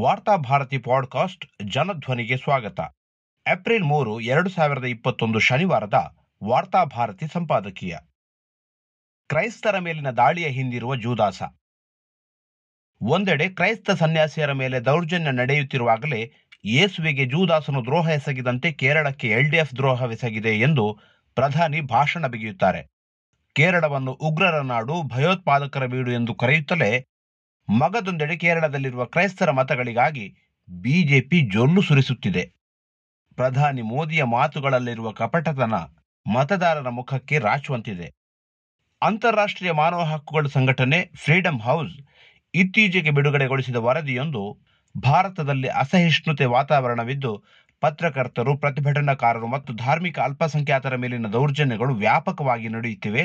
Varthabharati podcast ಜನಧ್ವನಿಗೆ ಸ್ವಾಗತ. April ಮೂರು, ಎರಡು ಸಾವಿರದ ಇಪ್ಪತ್ತೊಂದು ಶನಿವಾರದ ವಾರ್ತಾಭಾರತಿ ಸಂಪಾದಕೀಯ. ಕ್ರೈಸ್ತರ ಮೇಲಿನ ದಾಳಿಯ ಹಿಂದಿರುವ ಜೂದಾಸ. ಒಂದೆಡೆ ಕ್ರೈಸ್ತ ಸನ್ಯಾಸಿಯರ ಮೇಲೆ ದೌರ್ಜನ್ಯ ನಡೆಯುತ್ತಿರುವಾಗಲೇ ಯೇಸುವಿಗೆ ಜೂದಾಸನು ದ್ರೋಹ ಎಸಗಿದಂತೆ ಕೇರಳಕ್ಕೆ ಎಲ್ಡಿಎಫ್ ದ್ರೋಹವೆಸಗಿದೆ ಎಂದು ಪ್ರಧಾನಿ ಭಾಷಣ ಬಿಗಿಯುತ್ತಾರೆ. ಕೇರಳವನ್ನು ಉಗ್ರರ ನಾಡು ಭಯೋತ್ಪಾದಕರ ಬೀಡು ಎಂದು ಕರೆಯುತ್ತಲೇ ಮಗದೊಂದೆಡೆ ಕೇರಳದಲ್ಲಿರುವ ಕ್ರೈಸ್ತರ ಮತಗಳಿಗಾಗಿ ಬಿಜೆಪಿ ಜೊಲ್ಲು ಸುರಿಸುತ್ತಿದೆ. ಪ್ರಧಾನಿ ಮೋದಿಯ ಮಾತುಗಳಲ್ಲಿರುವ ಕಪಟತನ ಮತದಾರರ ಮುಖಕ್ಕೆ ರಾಚುವಂತಿದೆ. ಅಂತಾರಾಷ್ಟ್ರೀಯ ಮಾನವ ಹಕ್ಕುಗಳ ಸಂಘಟನೆ ಫ್ರೀಡಂ ಹೌಸ್ ಇತ್ತೀಚೆಗೆ ಬಿಡುಗಡೆಗೊಳಿಸಿದ ವರದಿಯೊಂದು ಭಾರತದಲ್ಲಿ ಅಸಹಿಷ್ಣುತೆ ವಾತಾವರಣವಿದ್ದು, ಪತ್ರಕರ್ತರು, ಪ್ರತಿಭಟನಾಕಾರರು ಮತ್ತು ಧಾರ್ಮಿಕ ಅಲ್ಪಸಂಖ್ಯಾತರ ಮೇಲಿನ ದೌರ್ಜನ್ಯಗಳು ವ್ಯಾಪಕವಾಗಿ ನಡೆಯುತ್ತಿವೆ.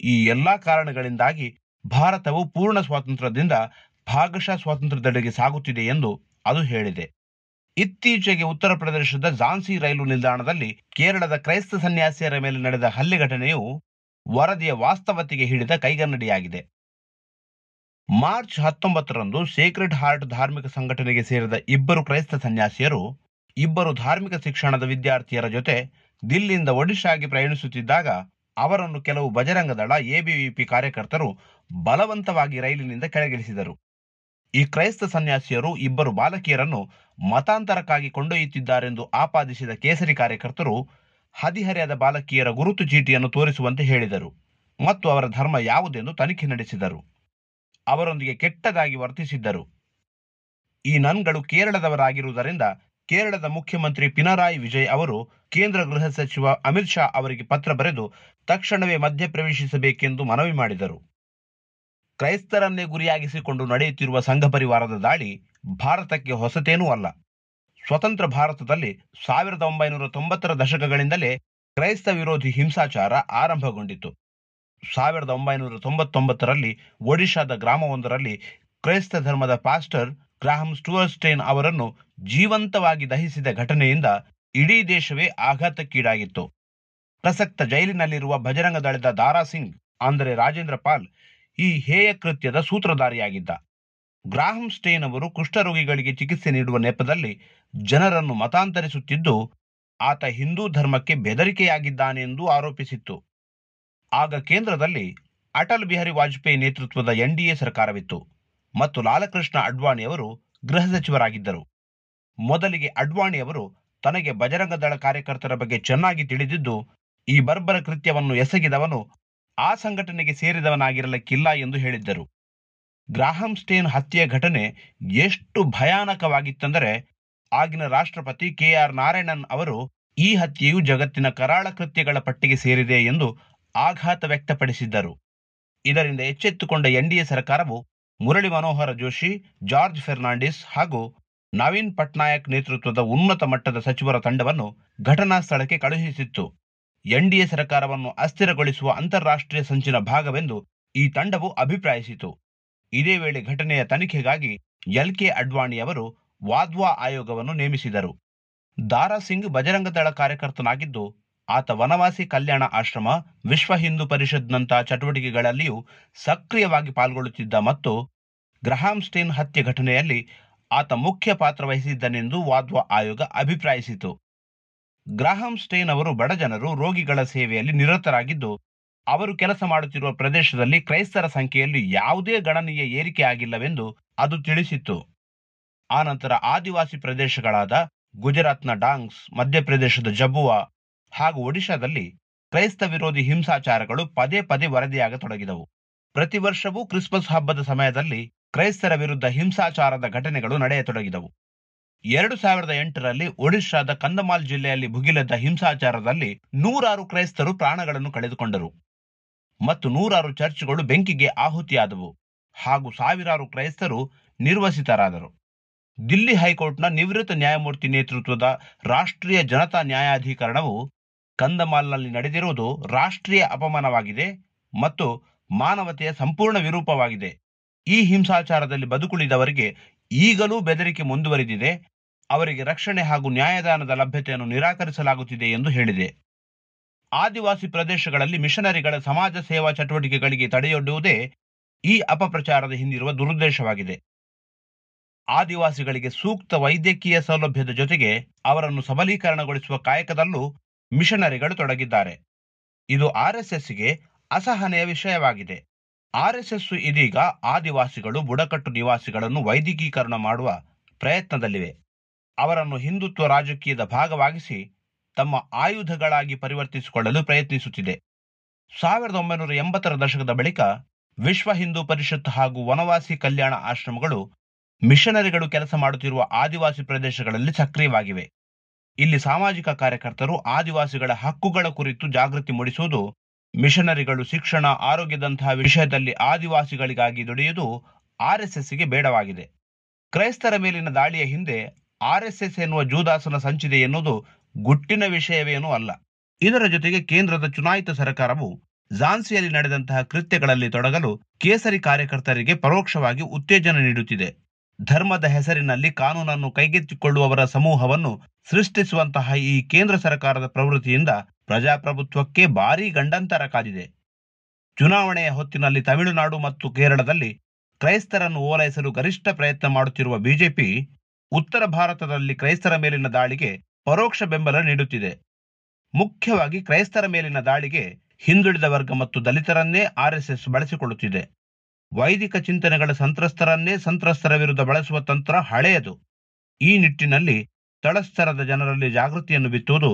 ಈ ಎಲ್ಲ ಕಾರಣಗಳಿಂದಾಗಿ ಭಾರತವು ಪೂರ್ಣ ಸ್ವಾತಂತ್ರ್ಯದಿಂದ ಭಾಗಶಃ ಸ್ವಾತಂತ್ರ್ಯದೆಡೆಗೆ ಸಾಗುತ್ತಿದೆ ಎಂದು ಅದು ಹೇಳಿದೆ. ಇತ್ತೀಚೆಗೆ ಉತ್ತರ ಪ್ರದೇಶದ ಝಾನ್ಸಿ ರೈಲು ನಿಲ್ದಾಣದಲ್ಲಿ ಕೇರಳದ ಕ್ರೈಸ್ತ ಸನ್ಯಾಸಿಯರ ಮೇಲೆ ನಡೆದ ಹಲ್ಲೆ ಘಟನೆಯು ವರದಿಯ ವಾಸ್ತವತೆಗೆ ಹಿಡಿದ ಕೈಗನ್ನಡಿಯಾಗಿದೆ. ಮಾರ್ಚ್ ಹತ್ತೊಂಬತ್ತರಂದು ಸೇಕ್ರೆಡ್ ಹಾರ್ಟ್ ಧಾರ್ಮಿಕ ಸಂಘಟನೆಗೆ ಸೇರಿದ ಇಬ್ಬರು ಕ್ರೈಸ್ತ ಸನ್ಯಾಸಿಯರು, ಇಬ್ಬರು ಧಾರ್ಮಿಕ ಶಿಕ್ಷಣದ ವಿದ್ಯಾರ್ಥಿಯರ ಜೊತೆ ದಿಲ್ಲಿಯಿಂದ ಒಡಿಶಾಗೆ ಪ್ರಯಾಣಿಸುತ್ತಿದ್ದಾಗ ಅವರನ್ನು ಕೆಲವು ಬಜರಂಗದಳ ಎಬಿವಿಪಿ ಕಾರ್ಯಕರ್ತರು ಬಲವಂತವಾಗಿ ರೈಲಿನಿಂದ ಕೆಳಗಿಳಿಸಿದರು. ಈ ಕ್ರೈಸ್ತ ಸನ್ಯಾಸಿಯರು ಇಬ್ಬರು ಬಾಲಕಿಯರನ್ನು ಮತಾಂತರಕ್ಕಾಗಿ ಕೊಂಡೊಯ್ಯುತ್ತಿದ್ದಾರೆಂದು ಆಪಾದಿಸಿದ ಕೇಸರಿ ಕಾರ್ಯಕರ್ತರು ಹದಿಹರೆಯದ ಬಾಲಕಿಯರ ಗುರುತು ಚೀಟಿಯನ್ನು ತೋರಿಸುವಂತೆ ಹೇಳಿದರು ಮತ್ತು ಅವರ ಧರ್ಮ ಯಾವುದೆಂದು ತನಿಖೆ ನಡೆಸಿದರು. ಅವರೊಂದಿಗೆ ಕೆಟ್ಟದಾಗಿ ವರ್ತಿಸಿದ್ದರು. ಈ ನನ್ಗಳು ಕೇರಳದವರಾಗಿರುವುದರಿಂದ ಕೇರಳದ ಮುಖ್ಯಮಂತ್ರಿ ಪಿನರಾಯಿ ವಿಜಯ್ ಅವರು ಕೇಂದ್ರ ಗೃಹ ಸಚಿವ ಅಮಿತ್ ಶಾ ಅವರಿಗೆ ಪತ್ರ ಬರೆದು ತಕ್ಷಣವೇ ಮಧ್ಯಪ್ರವೇಶಿಸಬೇಕೆಂದು ಮನವಿ ಮಾಡಿದರು. ಕ್ರೈಸ್ತರನ್ನೇ ಗುರಿಯಾಗಿಸಿಕೊಂಡು ನಡೆಯುತ್ತಿರುವ ಸಂಘ ಪರಿವಾರದ ದಾಳಿ ಭಾರತಕ್ಕೆ ಹೊಸತೇನೂ ಅಲ್ಲ. ಸ್ವತಂತ್ರ ಭಾರತದಲ್ಲಿ ಸಾವಿರದ ಒಂಬೈನೂರ ತೊಂಬತ್ತರ ದಶಕಗಳಿಂದಲೇ ಕ್ರೈಸ್ತ ವಿರೋಧಿ ಹಿಂಸಾಚಾರ ಆರಂಭಗೊಂಡಿತು ಸಾವಿರದ ಒಂಬೈನೂರ ತೊಂಬತ್ತೊಂಬತ್ತರಲ್ಲಿ ಒಡಿಶಾದ ಗ್ರಾಮವೊಂದರಲ್ಲಿ ಕ್ರೈಸ್ತ ಧರ್ಮದ ಪಾಸ್ಟರ್ ಗ್ರಾಹಂ ಸ್ಟುವರ್ಸ್ಟೇನ್ ಅವರನ್ನು ಜೀವಂತವಾಗಿ ದಹಿಸಿದ ಘಟನೆಯಿಂದ ಇಡೀ ದೇಶವೇ ಆಘಾತಕ್ಕೀಡಾಗಿತ್ತು. ಪ್ರಸಕ್ತ ಜೈಲಿನಲ್ಲಿರುವ ಬಜರಂಗ ದಳದ ದಾರಾ ಸಿಂಗ್, ಅಂದರೆ ರಾಜೇಂದ್ರ ಪಾಲ್, ಈ ಹೇಯ ಕೃತ್ಯದ ಸೂತ್ರಧಾರಿಯಾಗಿದ್ದ. ಗ್ರಾಹಂ ಸ್ಟೇನ್ ಅವರು ಕುಷ್ಠರೋಗಿಗಳಿಗೆ ಚಿಕಿತ್ಸೆ ನೀಡುವ ನೆಪದಲ್ಲಿ ಜನರನ್ನು ಮತಾಂತರಿಸುತ್ತಿದ್ದು, ಆತ ಹಿಂದೂ ಧರ್ಮಕ್ಕೆ ಬೆದರಿಕೆಯಾಗಿದ್ದಾನೆಂದು ಆರೋಪಿಸಿತ್ತು. ಆಗ ಕೇಂದ್ರದಲ್ಲಿ ಅಟಲ್ ಬಿಹಾರಿ ವಾಜಪೇಯಿ ನೇತೃತ್ವದ ಎನ್ಡಿಎ ಸರ್ಕಾರವಿತ್ತು. ಮತ್ತು ಲಾಲಕೃಷ್ಣ ಅಡ್ವಾಣಿ ಅವರು ಗೃಹ ಸಚಿವರಾಗಿದ್ದರು. ಮೊದಲಿಗೆ ಅಡ್ವಾಣಿ ಅವರು ತನಗೆ ಬಜರಂಗದಳ ಕಾರ್ಯಕರ್ತರ ಬಗ್ಗೆ ಚೆನ್ನಾಗಿ ತಿಳಿದಿದ್ದು, ಈ ಬರ್ಬರ ಕೃತ್ಯವನ್ನು ಎಸಗಿದವನು ಆ ಸಂಘಟನೆಗೆ ಸೇರಿದವನಾಗಿರಲಿಕ್ಕಿಲ್ಲ ಎಂದು ಹೇಳಿದ್ದರು. ಗ್ರಾಹಂ ಸ್ಟೇನ್ ಹತ್ಯೆಯ ಘಟನೆ ಎಷ್ಟು ಭಯಾನಕವಾಗಿತ್ತೆಂದರೆ, ಆಗಿನ ರಾಷ್ಟ್ರಪತಿ ಕೆ ಆರ್ ನಾರಾಯಣನ್ ಅವರು ಈ ಹತ್ಯೆಯು ಜಗತ್ತಿನ ಕರಾಳ ಕೃತ್ಯಗಳ ಪಟ್ಟಿಗೆ ಸೇರಿದೆ ಎಂದು ಆಘಾತ ವ್ಯಕ್ತಪಡಿಸಿದ್ದರು. ಇದರಿಂದ ಎಚ್ಚೆತ್ತುಕೊಂಡ ಎನ್ಡಿಎ ಸರ್ಕಾರವು ಮುರಳಿ ಮನೋಹರ ಜೋಶಿ, ಜಾರ್ಜ್ ಫೆರ್ನಾಂಡಿಸ್ ಹಾಗೂ ನವೀನ್ ಪಟ್ನಾಯಕ್ ನೇತೃತ್ವದ ಉನ್ನತ ಮಟ್ಟದ ಸಚಿವರ ತಂಡವನ್ನು ಘಟನಾ ಸ್ಥಳಕ್ಕೆ ಕಳುಹಿಸಿತ್ತು. ಎನ್ಡಿಎ ಸರ್ಕಾರವನ್ನು ಅಸ್ಥಿರಗೊಳಿಸುವ ಅಂತಾರಾಷ್ಟ್ರೀಯ ಸಂಚಿನ ಭಾಗವೆಂದು ಈ ತಂಡವು ಅಭಿಪ್ರಾಯಿಸಿತು. ಇದೇ ವೇಳೆ ಘಟನೆಯ ತನಿಖೆಗಾಗಿ ಎಲ್ ಕೆ ಅಡ್ವಾಣಿ ಅವರು ವಾದ್ವಾ ಆಯೋಗವನ್ನು ನೇಮಿಸಿದರು. ದಾರಾ ಸಿಂಗ್ ಬಜರಂಗದಳ ಕಾರ್ಯಕರ್ತನಾಗಿದ್ದು ಆತ ವನವಾಸಿ ಕಲ್ಯಾಣ ಆಶ್ರಮ, ವಿಶ್ವ ಹಿಂದೂ ಪರಿಷತ್ನಂತಹ ಚಟುವಟಿಕೆಗಳಲ್ಲಿಯೂ ಸಕ್ರಿಯವಾಗಿ ಪಾಲ್ಗೊಳ್ಳುತ್ತಿದ್ದ ಮತ್ತು ಗ್ರಹಾಂ ಸ್ಟೇನ್ ಹತ್ಯೆ ಘಟನೆಯಲ್ಲಿ ಆತ ಮುಖ್ಯ ಪಾತ್ರ ವಹಿಸಿದ್ದನೆಂದು ವಾದ್ವಾ ಆಯೋಗ ಅಭಿಪ್ರಾಯಿಸಿತು. ಗ್ರಹಾಂ ಸ್ಟೇನ್ ಅವರು ಬಡಜನರು ರೋಗಿಗಳ ಸೇವೆಯಲ್ಲಿ ನಿರತರಾಗಿದ್ದು, ಅವರು ಕೆಲಸ ಮಾಡುತ್ತಿರುವ ಪ್ರದೇಶದಲ್ಲಿ ಕ್ರೈಸ್ತರ ಸಂಖ್ಯೆಯಲ್ಲಿ ಯಾವುದೇ ಗಣನೀಯ ಏರಿಕೆ ಆಗಿಲ್ಲವೆಂದು ಅದು ತಿಳಿಸಿತ್ತು. ಆನಂತರ ಆದಿವಾಸಿ ಪ್ರದೇಶಗಳಾದ ಗುಜರಾತ್ನ ಡಾಂಗ್ಸ್, ಮಧ್ಯಪ್ರದೇಶದ ಜಬುವಾ ಹಾಗೂ ಒಡಿಶಾದಲ್ಲಿ ಕ್ರೈಸ್ತ ವಿರೋಧಿ ಹಿಂಸಾಚಾರಗಳು ಪದೇ ಪದೇ ವರದಿಯಾಗತೊಡಗಿದವು. ಪ್ರತಿ ವರ್ಷವೂ ಕ್ರಿಸ್ಮಸ್ ಹಬ್ಬದ ಸಮಯದಲ್ಲಿ ಕ್ರೈಸ್ತರ ವಿರುದ್ಧ ಹಿಂಸಾಚಾರದ ಘಟನೆಗಳು ನಡೆಯತೊಡಗಿದವು. ಎರಡು ಸಾವಿರದ ಎಂಟರಲ್ಲಿ ಒಡಿಶಾದ ಕಂದಮಾಲ್ ಜಿಲ್ಲೆಯಲ್ಲಿ ಭುಗಿಲೆದ್ದ ಹಿಂಸಾಚಾರದಲ್ಲಿ ನೂರಾರು ಕ್ರೈಸ್ತರು ಪ್ರಾಣಗಳನ್ನು ಕಳೆದುಕೊಂಡರು. ಮತ್ತು ನೂರಾರು ಚರ್ಚ್ಗಳು ಬೆಂಕಿಗೆ ಆಹುತಿಯಾದವು ಹಾಗೂ ಸಾವಿರಾರು ಕ್ರೈಸ್ತರು ನಿರ್ವಸಿತರಾದರು. ದಿಲ್ಲಿ ಹೈಕೋರ್ಟ್ನ ನಿವೃತ್ತ ನ್ಯಾಯಮೂರ್ತಿ ನೇತೃತ್ವದ ರಾಷ್ಟ್ರೀಯ ಜನತಾ ನ್ಯಾಯಾಧೀಕರಣವು ಕಂದಮಾಲ್ನಲ್ಲಿ ನಡೆದಿರುವುದು ರಾಷ್ಟ್ರೀಯ ಅಪಮಾನವಾಗಿದೆ ಮತ್ತು ಮಾನವತೆಯ ಸಂಪೂರ್ಣ ವಿರೂಪವಾಗಿದೆ. ಈ ಹಿಂಸಾಚಾರದಲ್ಲಿ ಬದುಕುಳಿದವರಿಗೆ ಈಗಲೂ ಬೆದರಿಕೆ ಮುಂದುವರಿದಿದೆ. ಅವರಿಗೆ ರಕ್ಷಣೆ ಹಾಗೂ ನ್ಯಾಯದಾನದ ಲಭ್ಯತೆಯನ್ನು ನಿರಾಕರಿಸಲಾಗುತ್ತಿದೆ ಎಂದು ಹೇಳಿದೆ. ಆದಿವಾಸಿ ಪ್ರದೇಶಗಳಲ್ಲಿ ಮಿಷನರಿಗಳ ಸಮಾಜ ಸೇವಾ ಚಟುವಟಿಕೆಗಳಿಗೆ ತಡೆಯೊಡ್ಡುವುದೇ ಈ ಅಪಪ್ರಚಾರದ ಹಿಂದಿರುವ ದುರುದ್ದೇಶವಾಗಿದೆ. ಆದಿವಾಸಿಗಳಿಗೆ ಸೂಕ್ತ ವೈದ್ಯಕೀಯ ಸೌಲಭ್ಯದ ಜೊತೆಗೆ ಅವರನ್ನು ಸಬಲೀಕರಣಗೊಳಿಸುವ ಕಾಯಕದಲ್ಲೂ ಮಿಷನರಿಗಳು ತೊಡಗಿದ್ದಾರೆ. ಇದು ಆರ್ಎಸ್ಎಸ್ಗೆ ಅಸಹನೆಯ ವಿಷಯವಾಗಿದೆ. ಆರ್ಎಸ್ಎಸ್ ಇದೀಗ ಆದಿವಾಸಿಗಳು, ಬುಡಕಟ್ಟು ನಿವಾಸಿಗಳನ್ನು ವೈದಿಕೀಕರಣ ಮಾಡುವ ಪ್ರಯತ್ನದಲ್ಲಿವೆ. ಅವರನ್ನು ಹಿಂದುತ್ವ ರಾಜಕೀಯದ ಭಾಗವಾಗಿಸಿ ತಮ್ಮ ಆಯುಧಗಳಾಗಿ ಪರಿವರ್ತಿಸಿಕೊಳ್ಳಲು ಪ್ರಯತ್ನಿಸುತ್ತಿದೆ. ಸಾವಿರದ ಒಂಬೈನೂರ ಎಂಬತ್ತರ ದಶಕದ ಬಳಿಕ ವಿಶ್ವ ಹಿಂದೂ ಪರಿಷತ್ ಹಾಗೂ ವನವಾಸಿ ಕಲ್ಯಾಣ ಆಶ್ರಮಗಳು ಮಿಷನರಿಗಳು ಕೆಲಸ ಮಾಡುತ್ತಿರುವ ಆದಿವಾಸಿ ಪ್ರದೇಶಗಳಲ್ಲಿ ಸಕ್ರಿಯವಾಗಿವೆ. ಇಲ್ಲಿ ಸಾಮಾಜಿಕ ಕಾರ್ಯಕರ್ತರು ಆದಿವಾಸಿಗಳ ಹಕ್ಕುಗಳ ಕುರಿತು ಜಾಗೃತಿ ಮೂಡಿಸುವುದು, ಮಿಷನರಿಗಳು ಶಿಕ್ಷಣ, ಆರೋಗ್ಯದಂತಹ ವಿಷಯದಲ್ಲಿ ಆದಿವಾಸಿಗಳಿಗಾಗಿ ದುಡಿಯುವುದು ಆರ್ಎಸ್ಎಸ್ಗೆ ಬೇಡವಾಗಿದೆ. ಕ್ರೈಸ್ತರ ಮೇಲಿನ ದಾಳಿಯ ಹಿಂದೆ ಆರ್ಎಸ್ಎಸ್ ಎನ್ನುವ ಜೂದಾಸನ ಸಂಚಿದೆ ಎನ್ನುವುದು ಗುಟ್ಟಿನ ವಿಷಯವೇನೂ ಅಲ್ಲ. ಇದರ ಜೊತೆಗೆ ಕೇಂದ್ರದ ಚುನಾಯಿತ ಸರ್ಕಾರವು ಝಾನ್ಸಿಯಲ್ಲಿ ನಡೆದಂತಹ ಕೃತ್ಯಗಳಲ್ಲಿ ತೊಡಗಲು ಕೇಸರಿ ಕಾರ್ಯಕರ್ತರಿಗೆ ಪರೋಕ್ಷವಾಗಿ ಉತ್ತೇಜನ ನೀಡುತ್ತಿದೆ. ಧರ್ಮದ ಹೆಸರಿನಲ್ಲಿ ಕಾನೂನನ್ನು ಕೈಗೆತ್ತಿಕೊಳ್ಳುವವರ ಸಮೂಹವನ್ನು ಸೃಷ್ಟಿಸುವಂತಹ ಈ ಕೇಂದ್ರ ಸರ್ಕಾರದ ಪ್ರವೃತ್ತಿಯಿಂದ ಪ್ರಜಾಪ್ರಭುತ್ವಕ್ಕೆ ಭಾರೀ ಗಂಡಂತರ ಕಾದಿದೆ. ಚುನಾವಣೆಯ ಹೊತ್ತಿನಲ್ಲಿ ತಮಿಳುನಾಡು ಮತ್ತು ಕೇರಳದಲ್ಲಿ ಕ್ರೈಸ್ತರನ್ನು ಓಲೈಸಲು ಗರಿಷ್ಠ ಪ್ರಯತ್ನ ಮಾಡುತ್ತಿರುವ ಬಿಜೆಪಿ, ಉತ್ತರ ಭಾರತದಲ್ಲಿ ಕ್ರೈಸ್ತರ ಮೇಲಿನ ದಾಳಿಗೆ ಪರೋಕ್ಷ ಬೆಂಬಲ ನೀಡುತ್ತಿದೆ. ಮುಖ್ಯವಾಗಿ ಕ್ರೈಸ್ತರ ಮೇಲಿನ ದಾಳಿಗೆ ಹಿಂದುಳಿದ ವರ್ಗ ಮತ್ತು ದಲಿತರನ್ನೇ ಆರ್ಎಸ್ಎಸ್ ಬಳಸಿಕೊಳ್ಳುತ್ತಿದೆ. ವೈದಿಕ ಚಿಂತನೆಗಳ ಸಂತ್ರಸ್ತರನ್ನೇ ಸಂತ್ರಸ್ತರ ವಿರುದ್ಧ ಬಳಸುವ ತಂತ್ರ ಹಳೆಯದು. ಈ ನಿಟ್ಟಿನಲ್ಲಿ ತಳಸ್ತರದ ಜನರಲ್ಲಿ ಜಾಗೃತಿಯನ್ನು ಬಿತ್ತುವುದು,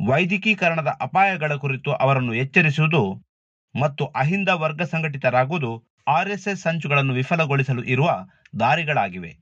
ವೈದಿಕೀಕರಣದ ಅಪಾಯಗಳ ಕುರಿತು ಅವರನ್ನು ಎಚ್ಚರಿಸುವುದು ಮತ್ತು ಅಹಿಂದ ವರ್ಗ ಸಂಘಟಿತರಾಗುವುದು ಆರ್ಎಸ್ಎಸ್ ಸಂಚುಗಳನ್ನು ವಿಫಲಗೊಳಿಸಲು ಇರುವ ದಾರಿಗಳಾಗಿವೆ.